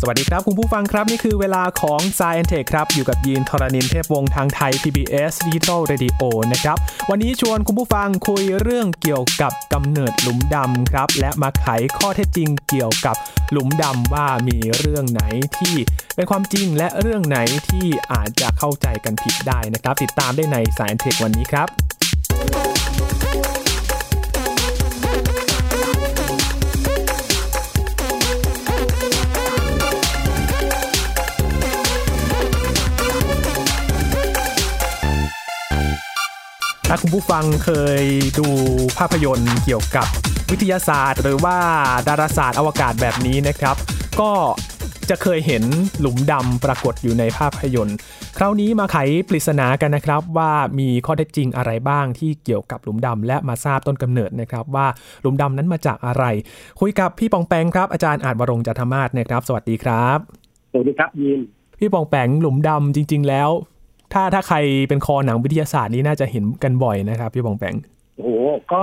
สวัสดีครับ คุณผู้ฟังครับ นี่คือเวลาของ s ซ e n t e c h ครับ อยู่กับยีนทรณินเทพวงศ์ทางไทย PBS Digital Radio นะครับ วันนี้ชวนคุณผู้ฟังคุยเรื่องเกี่ยวกับกำเนิดหลุมดำครับ และมาไขข้อเท็จจริงเกี่ยวกับหลุมดำว่ามีเรื่องไหนที่เป็นความจริงและเรื่องไหนที่อาจจะเข้าใจกันผิดได้นะครับ ติดตามได้ใน s ซ e n t e c h วันนี้ครับ ถ้าคุณผู้ฟังเคยดูภาพยนตร์เกี่ยวกับวิทยาศาสตร์ หรือว่าดาราศาสตร์อวกาศแบบนี้นะครับ ก็จะเคยเห็นหลุมดำปรากฏอยู่ในภาพยนตร์ คราวนี้มาไขปริศนากันนะครับ ว่ามีข้อเท็จจริงอะไรบ้างที่เกี่ยวกับหลุมดำและมาทราบต้นกำเนิดนะครับ ว่าหลุมดำนั้นมาจากอะไร คุยกับพี่ปองแปงครับ อาจารย์อาจวรงค์จันทมาศนะครับ สวัสดีครับ สวัสดีครับยินพี่ปองแปงหลุมดำจริง ๆ แล้ว ถ้าถ้าใครเป็นคอหนังวิทยาศาสตร์นี่น่าจะเห็นกันบ่อยนะครับ พี่ปองแปงโอ้โหก็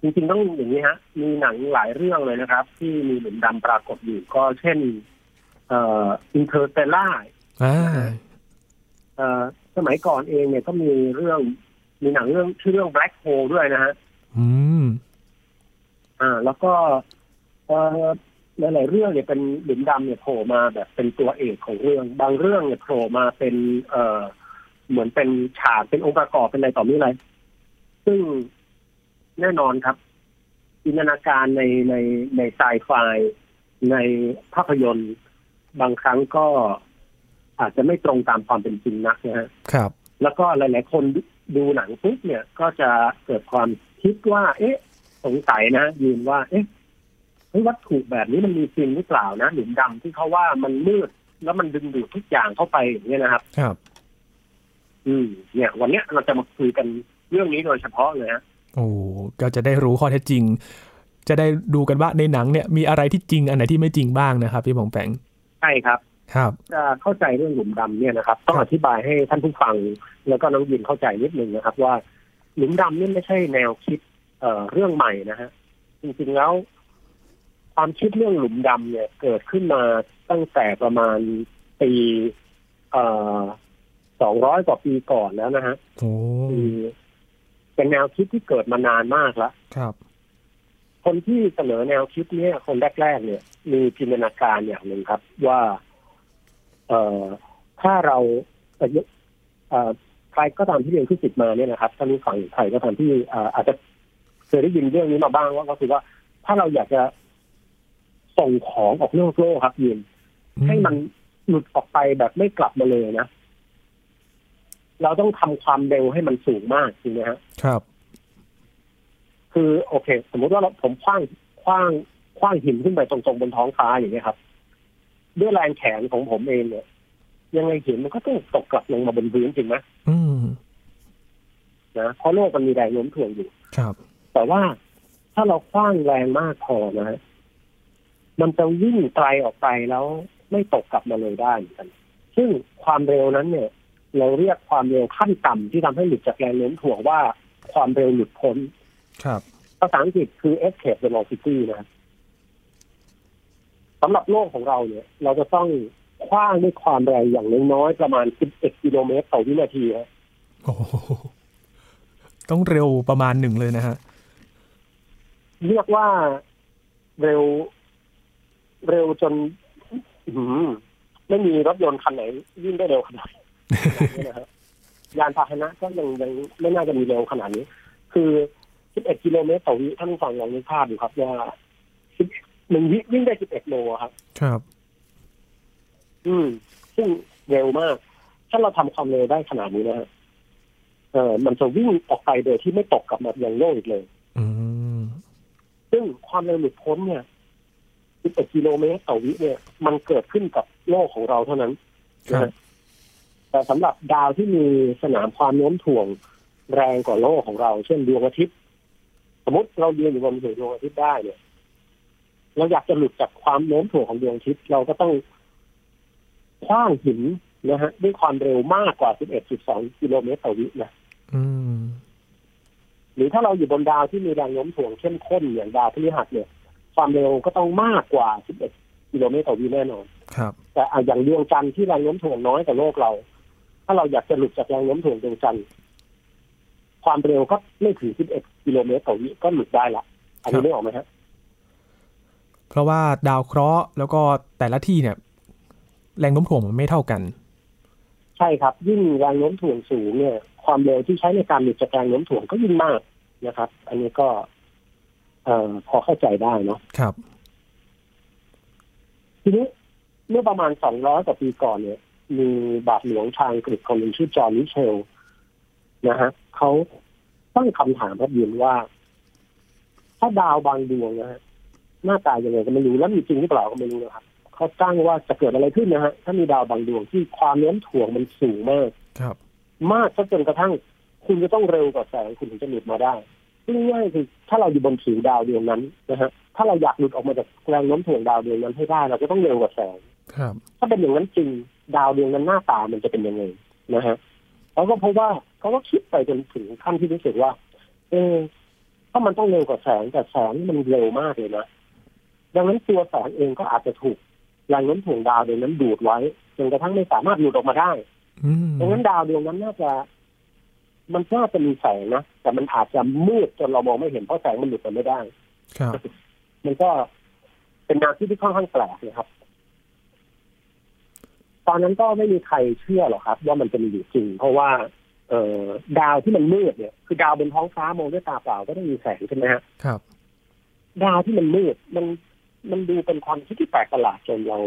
จริงๆต้องอย่างนี้ฮะ มีหนังหลายเรื่องเลยนะครับ ที่มีหลุมดำปรากฏอยู่ก็เช่น เอ่ออินเตอร์เตล่าอ่าเอ่อสมัยก่อนเองเนี่ยก็มีเรื่อง มีหนังเรื่องชื่อเรื่อง Black Hole ด้วยนะฮะอืม อ่า แล้วก็ เอ่อ หลายๆเรื่องเนี่ยเป็นหลุมดำเนี่ยโผล่มาแบบเป็นตัวเอกของเรื่อง บางเรื่องเนี่ยโผล่มาเป็นเอ่อเหมือนเป็นฉากเป็นองค์ประกอบเป็นอะไรต่อมีอะไร ซึ่งแน่นอนครับจินตนาการในในในไซไฟในภาพยนตร์ บางครั้งก็อาจจะไม่ตรงตามความเป็นจริงนักนะฮะครับ แล้วก็หลาย ๆ คนดูหนังปุ๊บเนี่ย ก็จะเกิดความคิดว่า เอ๊ะ สงสัยนะยืนว่า เอ๊ะ เฮ้ยวัตถุแบบนี้มันมีจริงหรือเปล่านะหลุมดำที่เขาว่ามันมืดแล้วมันดึงดูดทุกอย่างเข้าไปอย่างเงี้ยนะครับ ครับ อืม เนี่ย วันเนี้ยเราจะมาคุยกันเรื่องนี้โดยเฉพาะเลยฮะโอ้ก็จะได้รู้ข้อเท็จจริง จะได้ดูกันว่าในหนังเนี่ย มีอะไรที่จริงอันไหนที่ไม่จริงบ้างนะครับพี่ปองแปงใช่ครับ ครับจะเข้าใจเรื่องหลุมดำเนี่ยนะครับ ต้องอธิบายให้ท่านผู้ฟัง แล้วก็น้องยินเข้าใจนิดนึงนะครับ ว่าหลุมดำนี่ไม่ใช่แนวคิด เอ่อเรื่องใหม่นะฮะจริงๆแล้ว ความคิดเรื่องหลุมดำเนี่ย เกิดขึ้นมาตั้งแต่ประมาณปีเอ่อสองร้อยกว่าปีก่อนแล้วนะฮะโอ้คือเป็นแนวคิดที่เกิดมานานมากแล้วครับ คนที่เสนอแนวคิดเนี้คนแรกๆเนี่ย มีจินตนาการอย่างหนึ่งครับ ว่า เอ่อถ้าเราเอ่อใครก็ตามที่เรียนฟิสิกส์มาเนี่ยนะครับท่านผู้ฟังใครก็ตามที่เอ่ออาจจะเคยได้ยินเรื่องนี้มาบ้างว่าก็คือว่าถ้าเราอยากจะ ส่งของออกนอกโลกครับยินให้มันหลุดออกไปแบบไม่กลับมาเลยนะ เราต้องทำความเร็วให้มันสูงมากจริงไหมฮะ ครับ คือโอเค สมมติว่าเราผมคว้างคว้างคว้างหินขึ้นไปตรงๆบนท้องฟ้าอย่างเงี้ยครับ ด้วยแรงแขนของผมเองเนี่ย ยังไงหินมันก็ต้องตกกลับลงมาบนพื้นจริงไหมอืมนะเพราะโลกมันมีแรงโน้มถ่วงอยู่ ครับ แต่ว่าถ้าเราคว้างแรงมากพอนะฮะ มันจะวิ่งไกลออกไปแล้วไม่ตกกลับมาเลยได้เหมือนกัน ซึ่งความเร็วนั้นเนี่ย เราเรียกความเร็วขั้นต่ำที่ทำให้หลุดจากแรงโน้มถ่วงว่าความเร็วหลุดพ้น ครับ ภาษาอังกฤษคือ escape velocity นะครับสำหรับโลกของเราเนี่ย เราจะต้องคว้างด้วยความแรงอย่างน้อยๆประมาณ 11 กิโลเมตรต่อวินาทีฮะโอ้โหต้องเร็วประมาณหนึ่งเลยนะฮะ เรียกว่าเร็ว เร็วจนอื้อหือไม่มีรถยนต์คันไหนวิ่งได้เร็วขนาดนี้นะฮะยานพาหนะก็ยังยังไม่น่าจะมีเร็วขนาดนี้ คือ 11 กิโลเมตรต่อวิท่านผู้ฟังลองนึกภาพดูครับว่า10หนึ่งวิวิ่งได้ 11 โลครับ ครับ อืม ซึ่งเร็วมาก ถ้าเราทำความเร็วได้ขนาดนี้นะฮะเออมันจะวิ่งออกไปโดยที่ไม่ตกกลับมายังโลกอีกเลย อืมซึ่งความเร็วหลุดพ้นเนี่ย 11กิโลเมตรต่อวิเนี่ย มันเกิดขึ้นกับโลกของเราเท่านั้นครับนะฮะแต่สำหรับดาวที่มีสนามความโน้มถ่วงแรงกว่าโลกของเรา เช่นดวงอาทิตย์ สมมติเราเรียนอยู่บนดวงอาทิตย์ได้เนี่ย เราอยากจะหลุดจากความโน้มถ่วงของดวงอาทิตย์เราก็ต้องคว้างหินนะฮะด้วยความเร็วมากกว่า 11.2 กิโลเมตรต่อวินะอืมหรือถ้าเราอยู่บนดาวที่มีแรงโน้มถ่วงเข้มข้นอย่างดาวพฤหัสเนี่ย ความเร็วก็ต้องมากกว่า 11 กิโลโลเมตรต่อวิแน่นอนครับ แต่อะอย่างดวงจันทร์ที่แรงโน้มถ่วงน้อยกว่าโลกเรา ถ้าเราอยากจะหลุดจากแรงโน้มถ่วงดวงจันทร์ความเร็วก็ไม่ถึง 11 กิโลเมตรต่อวิก็หลุดได้ละอันนี้ไม่ออกไหมฮะเพราะว่าดาวเคราะห์แล้วก็แต่ละที่เนี่ย แรงโน้มถ่วงมันไม่เท่ากัน ใช่ครับ ยิ่งแรงโน้มถ่วงสูงเนี่ย ความเร็วที่ใช้ในการหลุดจากแรงโน้มถ่วงก็ยิ่งมากนะครับ อันนี้ก็ เอ่อพอเข้าใจได้เนาะครับ ทีนี้เมื่อประมาณ200กว่าปีก่อนเนี่ย มีบาทหลวงชาวอังกฤษคนหนึ่งชื่อจอห์นมิเชลนะฮะเขาตั้งคำถามครับยืนว่า ถ้าดาวบางดวงนะฮะหน้าตายังไงก็ไม่รู้แล้วมีจริงหรือเปล่าก็ไม่รู้นะครับเขาตั้งว่าจะเกิดอะไรขึ้นนะฮะถ้ามีดาวบางดวงที่ความโน้มถ่วงมันสูงมาก ครับ มากจนกระทั่ง คุณจะต้องเร็วกว่าแสงคุณถึงจะหลุดมาได้ซึ่ งง่ายคือถ้าเราอยู่บนผิวดาวดวงนั้นนะฮะถ้าเราอยากหลุดออกมาจากแรงโน้มถ่วงดาวดวงนั้นให้ได้ เราก็ต้องเร็วกว่าแสงครับถ้าเป็นอย่างนั้นจริงดาวดวงนั้นหน้าตามันจะเป็นยังไงนะฮะเขาก็พบว่าเขาก็คิดไปจนถึงขั้นที่รู้สึกว่า เออถ้ามันต้องเร็วกว่าแสงแต่แสงมันเร็วมากเลยนะดังนั้นตัวแสงเองก็อาจจะถูกแรงโน้มถ่วงดาวดวงนั้นดูดไว้จนกระทั่งไม่สามารถหลุดออกมาได้อืมดังนั้นดาวดวงนั้นน่าจะ มันน่าจะมีแสงนะ แต่มันอาจจะมืดจนเรามองไม่เห็นเพราะแสงมันหลุดมาไม่ได้ครับมันก็เป็นแนวคิดที่ค่อนข้างแปลกนะครับ ตอนนั้นก็ไม่มีใครเชื่อหรอกครับ ว่ามันจะมีอยู่จริง เพราะว่า เอ่อดาวที่มันมืดเนี่ย คือดาวบนท้องฟ้ามองด้วยตาเปล่าก็ต้องมีแสงใช่ไหมฮะครับ ดาวที่มันมืดมันมันดูเป็นความคิดที่แปลกประหลาดจนเรา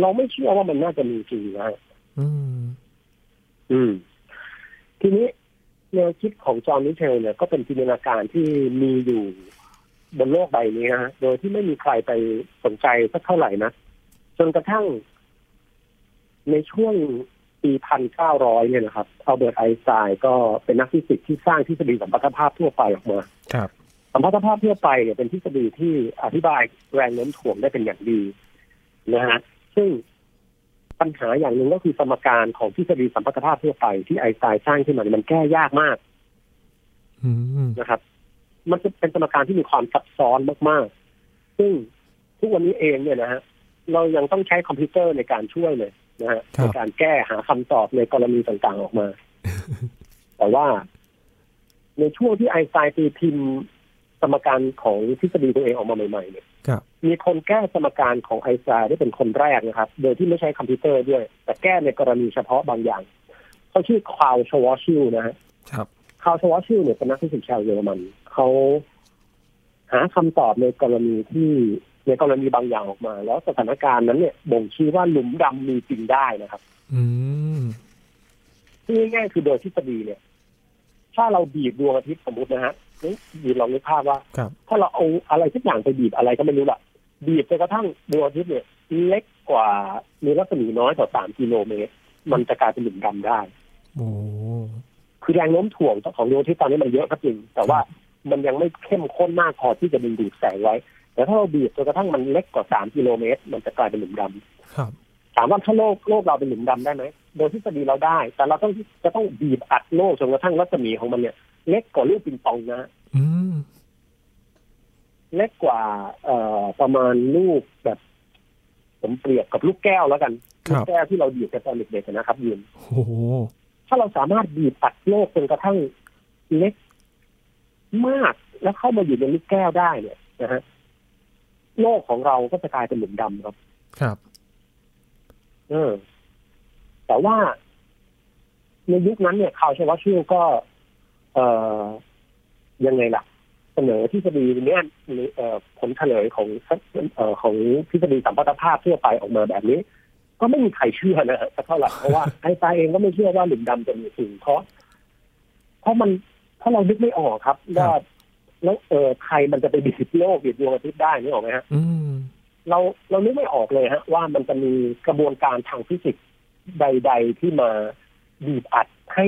เราไม่เชื่อว่ามันน่าจะมีจริงนะอืม อืม ทีนี้แนวคิดของจอห์นมิเชลเนี่ยก็เป็นจินตนาการที่มีอยู่บนโลกใบนี้นะฮะโดยที่ไม่มีใครไปสนใจสักเท่าไหร่นะ จนกระทั่ง ในช่วงปีพันเก้าร้อยเนี่ยนะครับอัลเบิร์ตไอน์สไตน์ก็เป็นนักฟิสิกส์ที่สร้างทฤษฎีสัมพัทธภาพทั่วไปออกมา ครับสัมพัทธภาพทั่วไปเนี่ยเป็นทฤษฎีที่อธิบายแรงโน้มถ่วงได้เป็นอย่างดีนะฮะซึ่ง ปัญหาอย่างหนึ่งก็คือสมการของทฤษฎีสัมพัทธภาพทั่วไปที่ไอน์สไตน์สร้างขึ้นมาเนี่ยมันแก้ยากมากอืมนะครับ มันจะเป็นสมการที่มีความซับซ้อนมากๆ ซึ่งทุกวันนี้เองเนี่ยนะฮะเรายังต้องใช้คอมพิวเตอร์ในการช่วยเลยนะฮะในการแก้หาคำตอบในกรณีต่างๆออกมา แต่ว่า ในช่วงที่ไอน์สไตน์ตีพิมพ์สมการของทฤษฎีตัวเองออกมาใหม่ ๆ เนี่ยครับ มีคนแก้สมการของไอน์สไตน์ได้เป็นคนแรกนะครับ โดยที่ไม่ใช้คอมพิวเตอร์ด้วย แต่แก้ในกรณีเฉพาะบางอย่าง เขาชื่อคาร์ลชวาร์ซชิลด์นะฮะครับคาร์ลชวาร์ซชิลด์เนี่ยเป็นนักฟิสิกส์ชาวเยอรมันเขาหาคำตอบในกรณีที่ในกรณีบางอย่างออกมา แล้วสถานการณ์นั้นเนี่ยบ่งชี้ว่าหลุมดำมีจริงได้นะครับ อืมที่ง่ายๆคือโดยทฤษฎีเนี่ย ถ้าเราบีบดวงอาทิตย์สมมตินะฮะนี่บีบลองนึกภาพว่าครับถ้าเราเอาอะไรสักอย่างไปบีบอะไรก็ไม่รู้ละบีบจนกระทั่งดวงอาทิตย์เนี่ย เล็กกว่ามีรัศมีน้อยกว่าสามกิโลเมตร มันจะกลายเป็นหลุมดำได้โอ้คือแรงโน้มถ่วงของดวงอาทิตย์ตอนนี้มันเยอะก็จริง แต่ว่ามันยังไม่เข้มข้นมากพอที่จะดึงดูดแสงไว้ แต่ถ้าเราบีบจนกระทั่งมันเล็กกว่าสามกิโลเมตร มันจะกลายเป็นหลุมดำครับถามว่าถ้าโลกโลกเราเป็นหลุมดำได้ไหม โดยทฤษฎีเราได้ แต่เราต้องจะต้องบีบอัดโลกจนกระทั่งรัศมีของมันเนี่ย เล็กกว่าลูกปิงปองนะอืมเล็กกว่า เอ่อประมาณลูกแบบ ผมเปรียบกับลูกแก้วแล้วกันคลูรักบแก้วที่เราบีบกันตอนเด็กๆนะครับยืนโอ้โหถ้าเราสามารถบีบอัดโลกจนกระทั่งเล็กมากแล้วเข้ามาอยู่ในลูกแก้วได้เนี่ยนะฮะโลกของเราก็จะกลายเป็นหลุมดำครับ ครับ เออ แต่ว่า ในยุคนั้นเนี่ยคาร์ลชวัตชิลก็ เอ่อยังไงล่ะ เสนอทฤษฎีเนี้ยหรือเอ่อผลเฉลยของเอ่อของทฤษฎีสัมพัทธภาพทั่วไปออกมาแบบนี้ ก็ไม่มีใครเชื่อนะฮะสักเท่าไหร่เพราะว่าไอน์สไตน์เองก็ไม่เชื่อว่าหลุมดำจะมีจริงเพราะเพราะมันเพราะเรานึกไม่ออกครับว่าแล้วเออใครมันจะไปบีบโลกบีบดวงอาทิตย์ได้นี่ออกไหมฮะอืมเราเรานึกไม่ออกเลยฮะ ว่ามันจะมีกระบวนการทางฟิสิกส์ ใด ๆ ที่มาบีบอัดให้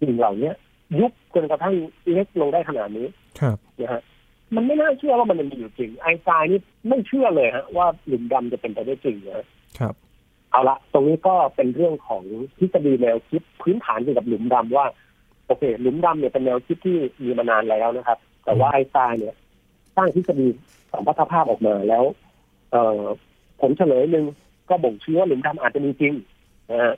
สิ่งเหล่านี้ยุบจนกระทั่งเล็กลงได้ขนาดนี้ ครับนะฮะมันไม่น่าเชื่อว่ามันมีอยู่จริง ไอน์สไตน์นี่ไม่เชื่อเลยฮะ ว่าหลุมดำจะเป็นไปได้จริงนะฮะครับ เอาละตรงนี้ก็เป็นเรื่องของทฤษฎีแนวคิดพื้นฐานเกี่ยวกับหลุมดำว่า โอเค หลุมดำเนี่ยเป็นแนวคิดที่มีมานานแล้วนะครับ แต่ว่าไอน์สไตน์เนี่ย สร้างทฤษฎีสัมพัทธภาพออกมาแล้ว เอ่อผลเฉลยหนึ่งก็บ่งชี้ว่าหลุมดำอาจจะมีจริง นะฮะ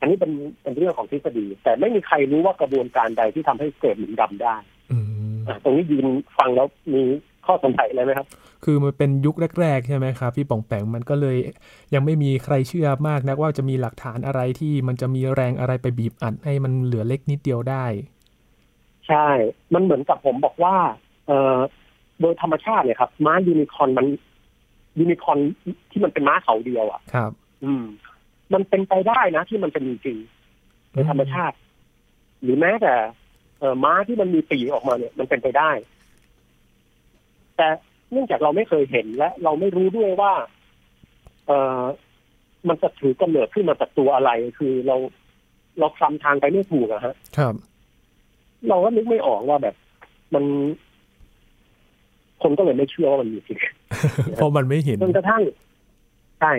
อันนี้เป็นเป็นเรื่องของทฤษฎี แต่ไม่มีใครรู้ว่ากระบวนการใดที่ทำให้เกิดหลุมดำได้อืมอะตรงนี้ยืนฟังแล้วมีข้อสงสัยอะไรไหมครับ คือมันเป็นยุคแรก ๆ ใช่ไหมครับพี่ป่องแปงมันก็เลย ยังไม่มีใครเชื่อมากนักว่าจะมีหลักฐานอะไรที่มันจะมีแรงอะไรไปบีบอัดให้มันเหลือเล็กนิดเดียวได้ ใช่ มันเหมือนกับผมบอกว่า เอ่อโดยธรรมชาติเนี่ยครับ ม้ายูนิคอร์นมันยูนิคอร์นที่มันเป็นม้าเขาเดียวอะ ครับ อืม มันเป็นไปได้นะ ที่มันจะมีจริงในธรรมชาติ หรือแม้แต่เอ่อม้าที่มันมีปีกออกมาเนี่ย มันเป็นไปได้ แต่เนื่องจากเราไม่เคยเห็นและเราไม่รู้ด้วยว่า เอ่อมันจะถือกำเนิดขึ้นมาจากตัวอะไร คือเราเราคลำทางไปไม่ถูกอะฮะ ครับ เราก็นึกไม่ออกว่าแบบ มัน คนก็เลยไม่เชื่อว่ามันมีจริงเพราะมันไม่เห็นจนกระทั่งใช่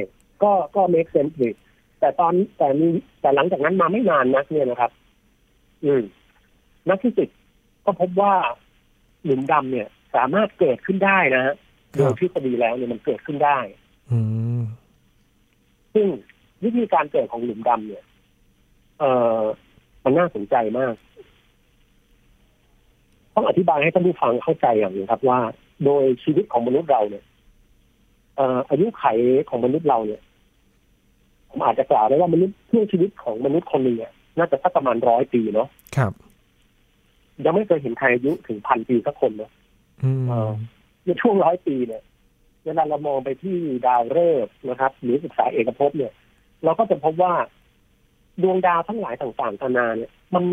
ก็ก็ make sense ดี แต่ตอนแต่มีแต่หลังจากนั้นมาไม่นานนักเนี่ยนะครับ อืม นักฟิสิกส์ก็พบว่าหลุมดำเนี่ย สามารถเกิดขึ้นได้นะฮะคโดรัยบทฤษฎีแล้วเนี่ยมันเกิดขึ้นได้ อืมซึ่งวิธีการเกิดของหลุมดำเนี่ย เอ่อมันน่าสนใจมาก ต้องอธิบายให้ท่านผู้ฟังเข้าใจอย่างหนึงครับว่า โดยชีวิตของมนุษย์เราเนี่ยเอ่ออายุไขของมนุษย์เราเนี่ย ผมอาจจะกล่าวได้ว่ามนุษย์ช่วงชีวิตของมนุษย์คนหนึ่งเนี่ยน่าจะสักประมาณร้อยปีเนาะครับ ยังไม่เคยเห็นใครอายุถึงพันปีสักคนเนาะอืมเอ่อในช่วงร้อยปีเนี่ยเวลาเรามองไปที่ดาวฤกษ์นะครับ หรือศึกษาเอกภพเนี่ย เราก็จะพบว่าดวงดาวทั้งหลายต่างๆนานาเนี่ย มัน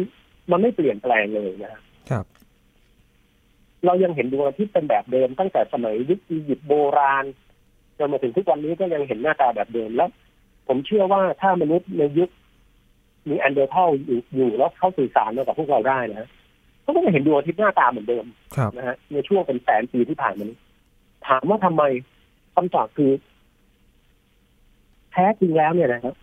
มันไม่เปลี่ยนแปลงเลยนะฮะครับ เรายังเห็นดวงอาทิตย์เป็นแบบเดิมตั้งแต่สมัยยุคอียิปต์โบราณจนมาถึงทุกวันนี้ก็ยังเห็นหน้าตาแบบเดิมแล้ว ผมเชื่อว่าถ้ามนุษย์ในยุคนีแอนเดอร์ทัลอยู่อยู่แล้วเขาสื่อสารมากับพวกเราได้นะเขาก็จะเห็นดวงอาทิตย์หน้าตาเหมือนเดิมครับนะฮะในช่วงเป็นแสนปีที่ผ่านมานี้ถามว่าทำไมคำตอบคือ แท้จริงแล้วเนี่ยนะครับ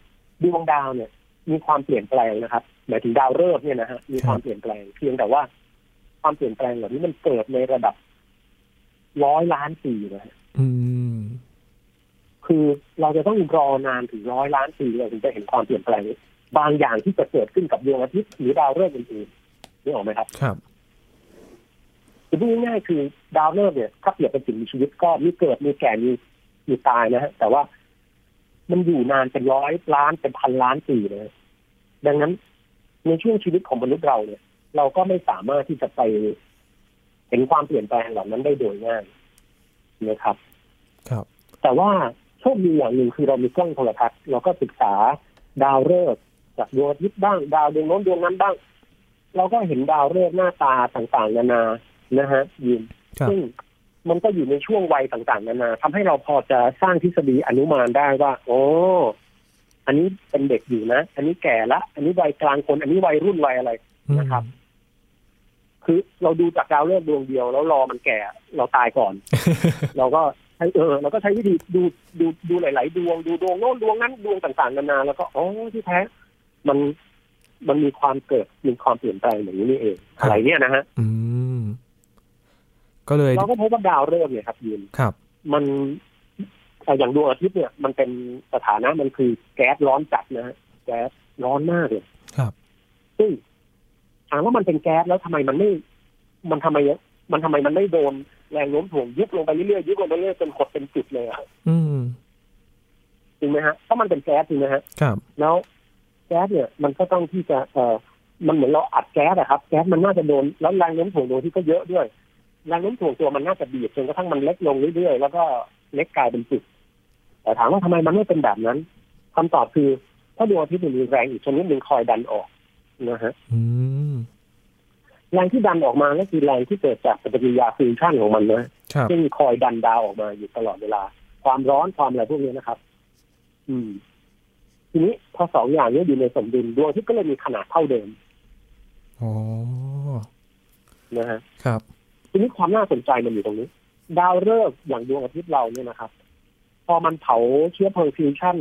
ดวงดาวเนี่ย มีความเปลี่ยนแปลงนะครับหมายถึงดาวฤกษ์เนี่ยนะฮะมีความเปลี่ยนแปลงเพียงแต่ว่าความเปลี่ยนแปลงเหล่านี้มันเกิดในระดับร้อยล้านปีนะฮะอืม คือเราจะต้องรอนานถึงร้อยล้านปีเราถึงจะเห็นความเปลี่ยนแปลง บางอย่างที่จะเกิดขึ้นกับดวงอาทิตย์หรือดาวฤกษ์อื่นๆนี่ออกไหมครับ ครับคือพูดง่ายๆคือดาวฤกษ์เนี่ยถ้าเปรียบเป็นสิ่งมีชีวิตก็มีเกิดมีแก่มีมีตายนะฮะแต่ว่ามันอยู่นานเป็นร้อยล้านเป็นพันล้านปีเลยดังนั้นในช่วงชีวิตของมนุษย์เราเนี่ย เราก็ไม่สามารถที่จะไปเห็นความเปลี่ยนแปลงเหล่านั้นได้โดยง่ายนะครับ ครับ แต่ว่า โชคดีอย่างหนึ่งคือเรามีกล้องโทรทัศน์เราก็ศึกษาดาวฤกษ์จากดวงอาทิตย์บ้าง ดาวดวงโน้นดวงนั้นบ้าง เราก็เห็นดาวฤกษ์หน้าตาต่างๆ นานานะฮะยินครับซึ่งมันก็อยู่ในช่วงวัยต่างๆ นานาทำให้เราพอจะสร้างทฤษฎีอนุมานได้ว่า โอ้อันนี้เป็นเด็กอยู่นะ อันนี้แก่ละ อันนี้วัยกลางคน อันนี้วัยรุ่นวัยอะไรนะครับ คือเราดูจากดาวฤกษ์ดวงเดียวแล้วรอมันแก่ เราตายก่อน เราก็ใช้เออเราก็ใช้วิธีดูดูดูหลาย ๆ ดวงดูดวงโน้นดวงนั้นดวงต่างๆนานาแล้วก็อ๋อที่แท้ มันมันมีความเกิดมีความเปลี่ยนแปลงอย่างนี้นี่เองครับอะไรเนี่ยนะฮะอืมก็เลยเราก็พบว่าดาวฤกษ์เนี่ยครับยินครับ มันเอ่ออย่างดวงอาทิตย์เนี่ย มันเป็นสถานะมันคือแก๊สร้อนจัดนะฮะแก๊สร้อนมากเลยครับ ซึ่งถามว่ามันเป็นแก๊สแล้วทำไมมันไม่ มันทำไมมันทำไมมันไม่โดน แรงโน้มถ่วงยุบลงไปเรื่อยๆยุบลงไปเรื่อยๆจนหดเป็นจุดเลยอะอืมจริงไหมฮะถ้ามันเป็นแก๊สจริงไหมฮะครับ แล้วแก๊สเนี่ย มันก็ต้องที่จะเอ่อมันเหมือนเราอัดแก๊สอะครับ แก๊สมันน่าจะโดนแล้วแรงโน้มถ่วงโดนที่ก็เยอะด้วยแรงโน้มถ่วงตัวมันน่าจะบีบจนกระทั่งมันเล็กลงเรื่อยๆแล้วก็เล็กกลายเป็นจุดแต่ถามว่าทำไมมันไม่เป็นแบบนั้นคำตอบคือ ถ้าดวงอาทิตย์มันมีแรงอีกชนิดหนึ่งคอยดันออกนะฮะ อืม แรงที่ดันออกมาก็คือแรงที่เกิดจากปฏิกิริยาฟิวชั่นของมันนะครับซึ่งคอยดันดาวออกมาอยู่ตลอดเวลา ความร้อนความอะไรพวกนี้นะครับ อืม ทีนี้พอสองอย่างนี้อยู่ในสมดุลดวงอาทิตย์ก็เลยมีขนาดเท่าเดิมอ๋อนะฮะครับ ทีนี้ความน่าสนใจมันอยู่ตรงนี้ ดาวฤกษ์อย่างดวงอาทิตย์เราเนี่ยนะครับ พอมันเผาเชื้อเพลิงฟิวชั่น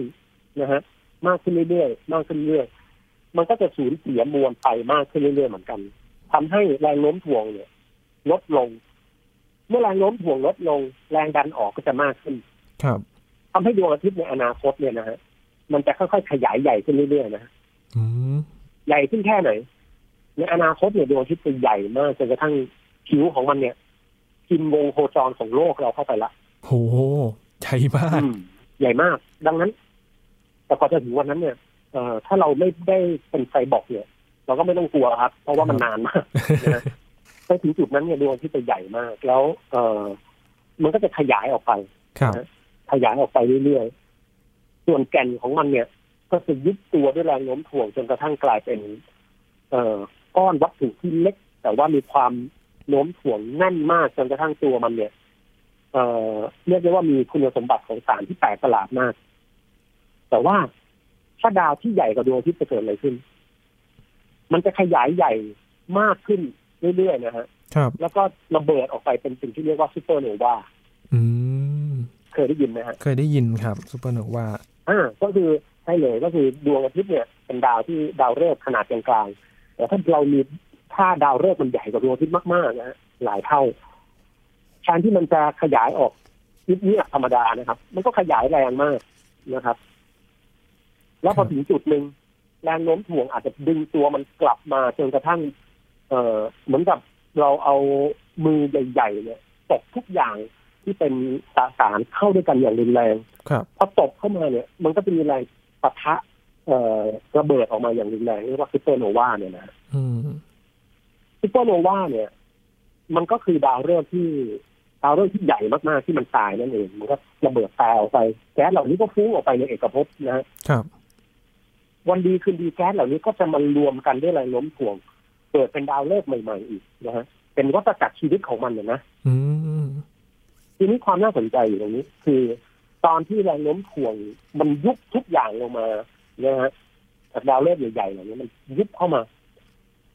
นะฮะมากขึ้นเรื่อยๆมากขึ้นเรื่อยๆมันก็จะสูญเสียมวลไฟมากขึ้นเรื่อยๆเหมือนกัน ทำให้แรงโน้มถ่วงเนี่ยลดลง เมื่อแรงโน้มถ่วงลดลง แรงดันออกก็จะมากขึ้น ครับทำให้ดวงอาทิตย์ในอนาคตเนี่ยนะฮะมันจะค่อยๆขยายใหญ่ขึ้นเรื่อยๆนะฮะอืมใหญ่ขึ้นแค่ไหน ในอนาคตเนี่ยดวงอาทิตย์จะใหญ่มากจนกระทั่งผิวของมันเนี่ยกินวงโคจรของโลกเราเข้าไปละโหใหญ่มากอืมใหญ่มาก ดังนั้น แต่ก่อนจะถึงวันนั้นเนี่ยเอ่อถ้าเราไม่ได้เป็นไซบอร์กเนี่ย เราก็ไม่ต้องกลัวครับ เพราะว่ามันนานมากนะฮะไปถึงจุดนั้นเนี่ยดวงอาที่จะใหญ่มาก แล้วเอ่อมันก็จะขยายออกไปครับขยายออกไปเรื่อยๆ ส่วนแก่นของมันเนี่ย ก็จะยึดตัวด้วยแรงโน้มถ่วงจนกระทั่งกลายเป็น เอ่อก้อนวัตถุที่เล็ก แต่ว่ามีความโน้มถ่วงแน่นมากจนกระทั่งตัวมันเนี่ย เอ่อเรียกได้ว่ามีคุณสมบัติของสารที่แปลกประหลาดมาก แต่ว่าถ้าดาวที่ใหญ่กว่าดวงอาทิตย์จะเกิดอะไรขึ้น มันจะขยายใหญ่มากขึ้นเรื่อยๆนะฮะครับแล้วก็ระเบิดออกไปเป็นสิ่งที่เรียกว่าซูเปอร์โนวาอืมเคยได้ยินไหมฮะเคยได้ยินครับซูเปอร์โนวาอ่าก็คือใช่เลยก็คือดวงอาทิตย์เนี่ยเป็นดาวที่ดาวฤกษ์ขนาดกลางๆแต่ถ้าเรามีถ้าดาวฤกษ์มันใหญ่กว่าดวงอาทิตย์มากๆนะฮะหลายเท่าแทนที่มันจะขยายออกนิดนี้ธรรมดานะครับ มันก็ขยายแรงมากนะครับ แล้วพอถึงจุดหนึ่ง แรงโน้มถ่วงอาจจะดึงตัวมันกลับมาจนกระทั่ง เอ่อเหมือนกับเราเอามือใหญ่ๆเนี่ยตกทุกอย่างที่เป็นสสารเข้าด้วยกันอย่างรุนแรงครับพอตบเข้ามาเนี่ย มันก็จะมีแรงปะทะ เอ่อระเบิดออกมาอย่างรุนแรงเรียกว่าซูเปอร์โนวาเนี่ยนะอืมซูเปอร์โนวาเนี่ย มันก็คือดาวฤกษ์ที่ดาวฤกษ์ที่ใหญ่มากๆที่มันตายนั่นเองมันก็ระเบิดแตกออกไปแก๊สเหล่านี้ก็ฟุ้งออกไปในเอกภพนะฮะครับ วันดีคืนดีแก๊สเหล่านี้ก็จะมารวมกันด้วยแรงโน้มถ่วง เกิดเป็นดาวฤกษ์ใหม่ ๆ อีกนะฮะเป็นวัฏจักรชีวิตของมันเนี่ยนะทีนี้ความน่าสนใจอยู่ตรงนี้ คือตอนที่แรงโน้มถ่วงมันยุบทุกอย่างลงมานะฮะจากดาวฤกษ์ใหญ่ๆเหล่านี้มันยุบเข้ามา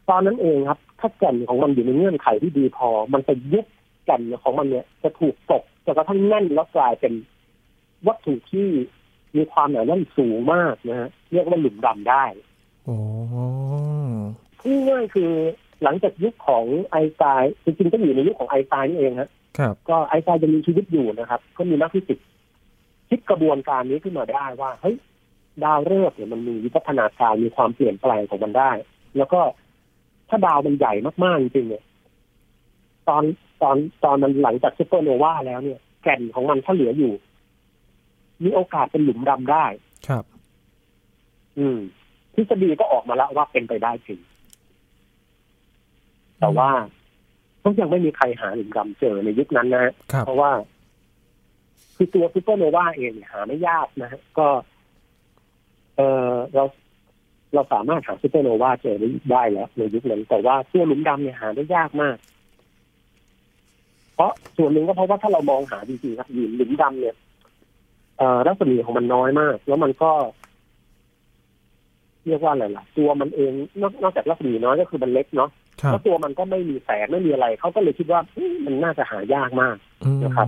ตอนนั้นเองครับ ถ้าแก่นของมันอยู่ในเงื่อนไขที่ดีพอ มันจะยุบแก่นของมันเนี่ย จะถูกตกจนกระทั่งแน่นแล้วกลายเป็นวัตถุที่ มีความหนาแน่นสูงมากนะฮะเรียกว่าหลุมดำได้โอ้พูดง่ายๆคือหลังจากยุคของไอน์สไตน์จริงๆก็อยู่ในยุคของไอน์สไตน์นี่เองฮะครับ ก็ไอน์สไตน์ยังมีชีวิตอยู่นะครับ ก็มีนักฟิสิกส์คิดกระบวนการนี้ขึ้นมาได้ว่าเฮ้ยดาวฤกษ์เนี่ยมันมีวิวัฒนาการมีความเปลี่ยนแปลงของมันได้ แล้วก็ถ้าดาวมันใหญ่มากๆจริงๆเนี่ย ตอนตอนตอนมันหลังจากซูเปอร์โนวาแล้วเนี่ย แก่นของมันถ้าเหลืออยู่ มีโอกาสเป็นหลุมดำได้ ครับ อืมทฤษฎีก็ออกมาแล้วว่าเป็นไปได้จริง แต่ว่าก็ยังไม่มีใครหาหลุมดำเจอในยุคนั้นนะฮะครับเพราะว่า คือตัวซูเปอร์โนวาเองเนี่ยหาไม่ยากนะฮะก็ เออเราเราสามารถหาซูเปอร์โนวาเจอได้แล้วในยุคนั้นแต่ว่าตัวหลุมดำเนี่ยหาได้ยากมาก เพราะส่วนหนึ่งก็เพราะว่าถ้าเรามองหาจริงๆครับหลุมดำเนี่ยเอ่อ รัศมีของมันน้อยมาก แล้วมันก็ เรียกว่าอะไรล่ะ ตัวมันเองนอกนอกจากรัศมีน้อยก็คือมันเล็กเนาะครับแล้วตัวมันก็ไม่มีแสงไม่มีอะไรเขาก็เลยคิดว่าเอ๊ะมันน่าจะหายากมากอืมนะครับ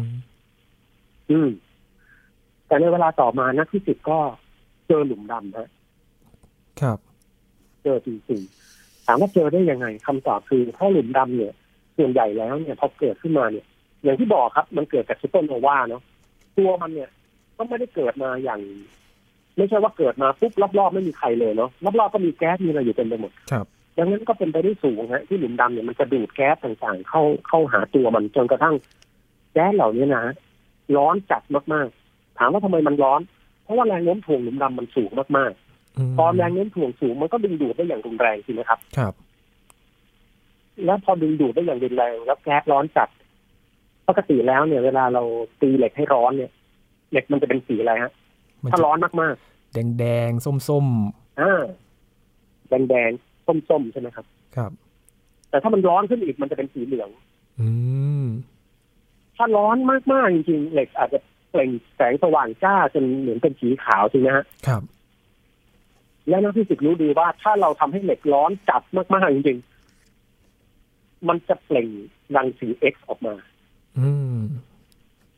อืม แต่ในเวลาต่อมานักฟิสิกส์ก็เจอหลุมดำฮะครับ เจอจริงๆถามว่าเจอได้ยังไงคำตอบคือถ้าหลุมดำเนี่ยส่วนใหญ่แล้วเนี่ยพอเกิดขึ้นมาเนี่ย อย่างที่บอกครับ มันเกิดจากซูเปอร์โนวาเนาะตัวมันเนี่ย ก็ไม่ได้เกิดมาอย่าง ไม่ใช่ว่าเกิดมาปุ๊บรอบๆไม่มีใครเลยเนาะรอบๆก็มีแก๊สมีอะไรอยู่เต็มไปหมดครับดังนั้นก็เป็นไปได้สูงฮะที่หลุมดำเนี่ยมันจะดูดแก๊สต่างๆ เข้าเข้าหาตัวมันจนกระทั่งแก๊สเหล่านี้นะร้อนจัดมากๆ ถามว่าทำไมมันร้อน เพราะว่าแรงโน้มถ่วงหลุมดำมันสูงมากมๆพอแรงโน้มถ่วงสูงมันก็ดึงดูดได้อย่างรุนแรงใช่ไหมครับ ครับ แล้วพอดึงดูดได้อย่างรุนแรง แล้วแก๊สร้อนจัด ปกติแล้วเนี่ย เวลาเราตีเหล็กให้ร้อนเนี่ย เหล็กมันจะเป็นสีอะไรฮะมันถ้าจะร้อนมากแดงแดงๆส้มส้มๆอ่าแดงๆส้มๆใช่ไหมครับๆครับ แต่ถ้ามันร้อนขึ้นอีกมันจะเป็นสีเหลือง อืม ถ้าร้อนมากๆจริงๆเหล็กอาจจะเปล่งแสงสว่างจ้าจนเหมือนเป็นสีขาวใช่ไหมฮะ ครับ และนักฟิสิกส์รู้ดีว่าถ้าเราทำให้เหล็กร้อนจัดมากๆจริงๆมันจะเปล่งรังสี X ออกมา อืม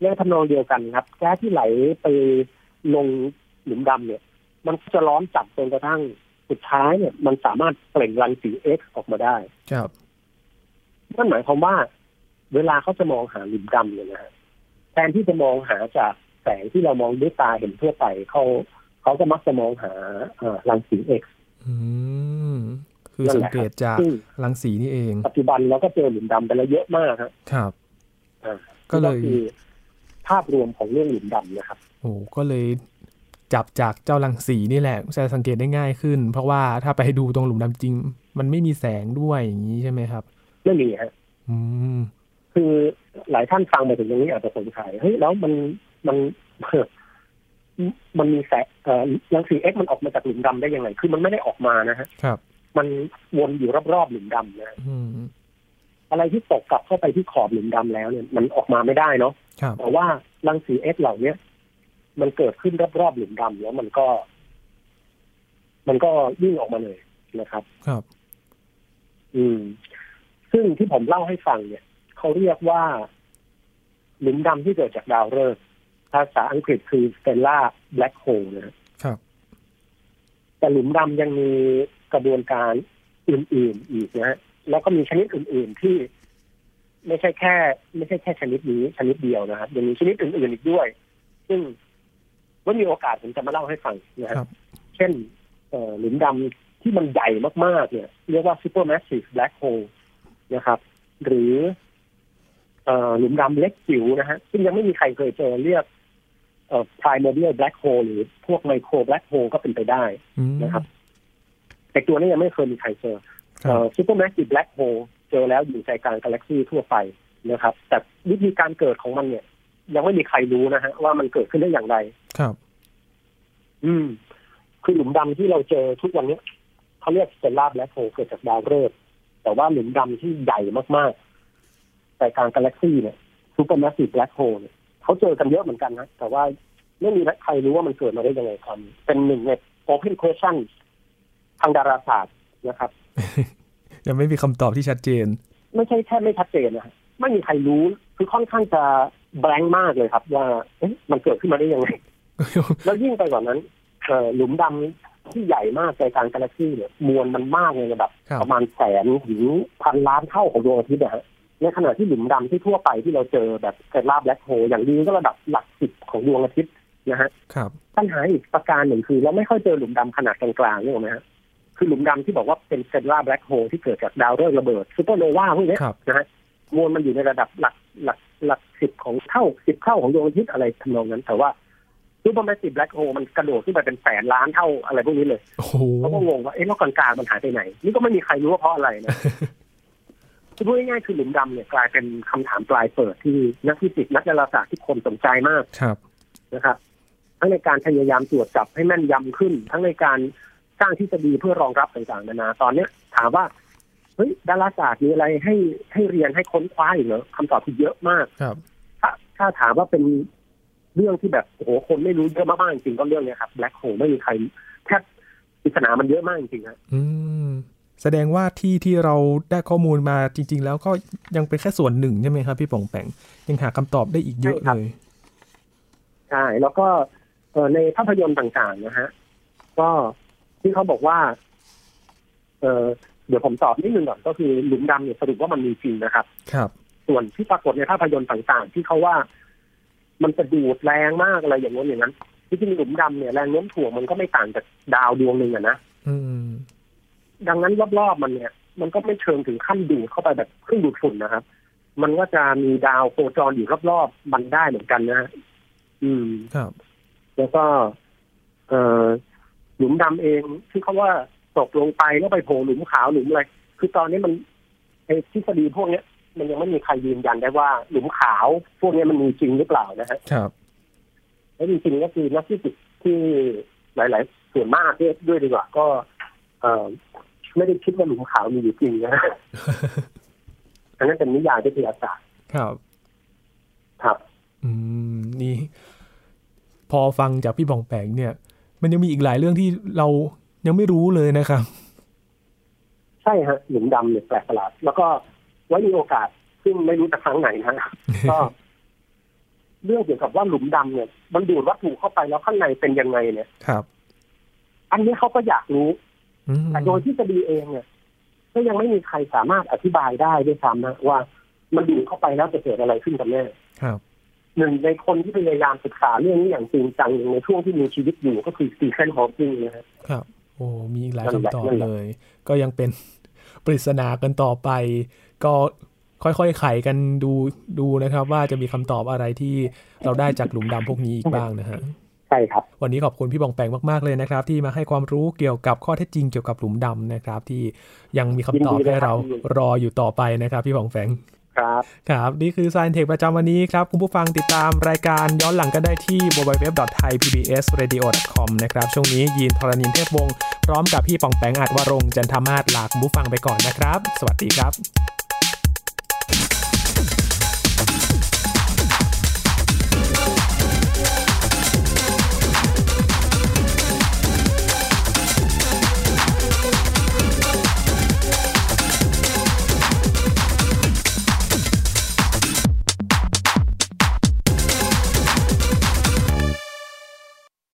ในทำนองเดียวกันครับ แก๊สที่ไหลไปลงหลุมดำเนี่ย มันจะร้อนจัดจนกระทั่งสุดท้ายเนี่ย มันสามารถเปล่งรังสี X ออกมาได้ ครับนั่นหมายความว่า เวลาเขาจะมองหาหลุมดำเนี่ยนะฮะแทนที่จะมองหาจากแสงที่เรามองด้วยตาเห็นทั่วไปเขาเขาก็มักจะมองหาเอ่อรังสีเอ็กซ์อืมคือนั่นสัแหงละเกตจากซึ่งรังสีนี่เอง ปัจจุบันเราก็เจอหลุมดำไปแล้วเยอะมากครับ ครับอ่าก็เลยคือ ภาพรวมของเรื่องหลุมดำนะครับโอ้ก็เลยจับจากเจ้ารังสีนี่แหละจะสังเกตได้ง่ายขึ้น เพราะว่าถ้าไปดูตรงหลุมดำจริง มันไม่มีแสงด้วยอย่างนี้ใช่ไหมครับไม่มีฮะอืมคือหลายท่านฟังมาถึงตรงนี้อาจจะสงสัยเฮ้ยแล้วมันมันมันมีแสงเอ่อรังสีเอ็กซ์มันออกมาจากหลุมดำได้ยังไงคือมันไม่ได้ออกมานะฮะครับ มันวนอยู่รอบๆหลุมดำนะอืมอะไรที่ตกกลับเข้าไปที่ขอบหลุมดำแล้วเนี่ย มันออกมาไม่ได้เนาะครับ แต่ว่ารังสีเอ็กซ์เหล่าเนี้ยมันเกิดขึ้นรอบๆหลุมดำแล้วมันก็ มันก็ยิ่งออกมาเลยนะครับ ครับ อืม ซึ่งที่ผมเล่าให้ฟังเนี่ย เขาเรียกว่า หลุมดำที่เกิดจากดาวฤกษ์ภาษาอังกฤษคือ stellar black hole นะครับ แต่หลุมดำยังมีกระบวนการอื่น ๆ อีกนะฮะแล้วก็มีชนิดอื่น ๆ ที่ ไม่ใช่แค่ ไม่ใช่แค่ชนิดนี้ชนิดเดียวนะครับยังมีชนิดอื่นๆอีกด้วย ซึ่งว่ามีโอกาสผมจะมาเล่าให้ฟังนะฮะครับ เช่นเอ่อหลุมดำที่มันใหญ่มากๆ เนี่ย เรียกว่า supermassive black hole นะครับ หรือเอ่อหลุมดำเล็กจิ๋วนะฮะซึ่งยังไม่มีใครเคยเจอเรียกเอ่อ primordial black hole หรือพวก micro black hole ก็เป็นไปได้อืมนะครับ แต่ตัวนี้ยังไม่เคยมีใครเจอครัเอ่บอ supermassive black hole เจอแล้วอยู่ใจกลางกาแล็กซีทั่วไปนะครับ แต่วิธีการเกิดของมันเนี่ย ยังไม่มีใครรู้นะฮะว่ามันเกิดขึ้นได้อย่างไรครับ อืม คือหลุมดำที่เราเจอทุกวันเนี้ยเขาเรียก stellar black hole เกิดจากดาวฤกษ์แต่ว่าหลุมดำที่ใหญ่มากๆใจกลางกาแล็กซีเนี่ย supermassive black hole เนี่ยเขาเจอกันเยอะเหมือนกันนะแต่ว่าไม่มีใครรู้ว่ามันเกิดมาได้ยังไงครับเป็นหนึ่งใน open question ทางดาราศาสตร์นะครับ ยังไม่มีคำตอบที่ชัดเจน ไม่ใช่แค่ไม่ชัดเจนนะฮะไม่มีใครรู้คือค่อนข้างจะแบงค์มากเลยครับ ว่าเอ๊ะมันเกิดขึ้นมาได้ยังไง แล้วยิ่งไปกว่านั้นเอ่อหลุมดำที่ใหญ่มากใจกลางกาแล็กซี่เนี่ยมวลมันมากเลยระดับครับประมาณแสนถึงพันล้านเท่าของดวงอาทิตย์นะฮะในขณะที่หลุมดำที่ทั่วไปที่เราเจอแบบเซลาแบล็คโฮอย่างดีก็ระดับหลักสิบของดวงอาทิตย์นะฮะครับปัญหาอีกประการหนึ่งคือ เราไม่ค่อยเจอหลุมดำขนาดกลางๆนี่หรอกไหมฮะ คือหลุมดำที่บอกว่าเป็น stellar black hole ที่เกิดจากดาวฤกษ์ระเบิดซูเปอร์โนวาพวกเนี้ยครับนะฮะมวลมันอยู่ในระดับหลักหลักหลักสิบของเท่าสิบเท่าของดวงอาทิตย์อะไรทำนองนั้น แต่ว่า supermassive black hole มันกระโดดขึ้นไปเป็นแสนล้านเท่าอะไรพวกนี้เลยโอ้โหเขาก็งงว่าเอ๊ะแล้วกลางๆมันหายไปไหน นี่ก็ไม่มีใครรู้ว่าเพราะอะไรนะคือพูดง่ายๆคือหลุมดำเนี่ยกลายเป็นคำถามปลายเปิดที่นักฟิสิกส์นักดาราศาสตร์ที่คนสนใจมากครับนะครับ ทั้งในการพยายามตรวจจับให้แม่นยำขึ้น ทั้งในการ สร้างทฤษฎีเพื่อรองรับต่างๆนานาตอนเนี้ย ถามว่าเฮ้ยดาราศาสตร์มีอะไรให้ให้เรียนให้ค้นคว้าอีกเหรอคำตอบคือเยอะมากครับ ถ้าถ้าถามว่าเป็นเรื่องที่แบบโอ้โหคนไม่รู้เยอะมากๆจริงๆก็เรื่องเนี้ยครับแบล็คโฮไม่มีใครแทบปริศนามันเยอะมากจริงๆฮะอืมแสดงว่าที่ที่เราได้ข้อมูลมาจริง ๆ แล้วก็ยังเป็นแค่ส่วนหนึ่งใช่ไหมครับพี่ป่องแปงยังหาคำตอบได้อีกเยอะใช่ครัเลบยใช่แล้วก็เอ่อในภาพยนตร์ต่างๆนะฮะ ก็ ที่เขาบอกว่า เออเดี๋ยวผมตอบนิดนึงก่อนก็คือหลุมดำเนี่ยสรุปว่ามันมีจริงนะครับ ครับ ส่วนที่ปรากฏในภาพยนตร์ต่างๆ ที่เขาว่า มันจะดูดแรงมากอะไรอย่างนั้นอย่างนั้นที่จริงหลุมดำเนี่ยแรงโน้มถ่วงมันก็ไม่ต่างจากดาวดวงหนึ่งอะนะอืมดังนั้นรอบๆมันเนี่ย มันก็ไม่เชิงถึงขั้นดูดเข้าไปแบบเครื่องดูดฝุ่นนะครับ มันก็จะมีดาวโคจรอยู่รอบๆมันได้เหมือนกันนะฮะอืมครับ แล้วก็ เอ่อ หลุมดำเองที่เขาว่าตกลงไปแล้วไปโผล่หลุมขาวหลุมอะไรคือตอนนี้มันไอ้ทฤษฎีพวกเนี้ย มันยังไม่มีใครยืนยันได้ว่าหลุมขาว พวกเนี้ยมันมีจริงหรือเปล่านะฮะครับแล้วจริงๆก็คือนักฟิสิกส์ที่หลาย ๆ ส่วนมากด้วยด้วยดีกว่า ก็เอ่อไม่ได้คิดว่าหลุมขาวมีอยู่จริงนะฮะอันนั้นเป็นนิยายวิทยาศาสตร์ครับ ครับ อืมนี่ พอฟังจากพี่ป่องแปงเนี่ย มันยังมีอีกหลายเรื่องที่เรายังไม่รู้เลยนะครับ ใช่ฮะหลุมดำเนี่ยแปลกประหลาด แล้วก็ไว้มีโอกาสซึ่งไม่รู้จะครั้งไหนนะฮะก็เรื่องเกี่ยวกับว่าหลุมดำเนี่ยมันดูดวัตถุเข้าไปแล้วข้างในเป็นยังไงเนี่ยครับ อันนี้เขาก็อยากรู้อืมแต่โดยทฤษฎีเองเนี่ยก็ยังไม่มีใครสามารถอธิบายได้ด้วยซ้ำนะว่า มันดูดเข้าไปแล้วจะเกิดอะไรขึ้นกันแน่ครับ หนึ่งในคนที่พยายามศึกษาเรื่องนี้อย่างจริงจังในช่วงที่มีชีวิตอยู่ก็คือสตีเฟนฮอว์กิงนะฮะครับ โอ้มีอีกหลายนั่นแหละคำตอบนั่นแหละเลย ก็ยังเป็นปริศนากันต่อไป ก็ค่อยๆไขกันดูดูนะครับ ว่าจะมีคำตอบอะไรที่เราได้จากหลุมดำพวกนี้อีกบ้างนะฮะใช่ครับวันนี้ขอบคุณพี่บองแปงมากๆเลยนะครับ ที่มาให้ความรู้เกี่ยวกับข้อเท็จจริงเกี่ยวกับหลุมดำนะครับ ที่ยังมีคำตอบยินดีเลยให้เราครับรออยู่ต่อไปนะครับ พี่บองแปง ครับ ครับ นี่คือ Science Tech ประจำวันนี้ครับ คุณผู้ฟังติดตามรายการย้อนหลังกันได้ที่ www.thaipbsradio.com นะครับ ช่วงนี้ยีนทรณินเทพวงศ์พร้อมกับพี่ปองแปงอาจวรงจันทมาศลาคุณผู้ฟังไปก่อนนะครับ สวัสดีครับ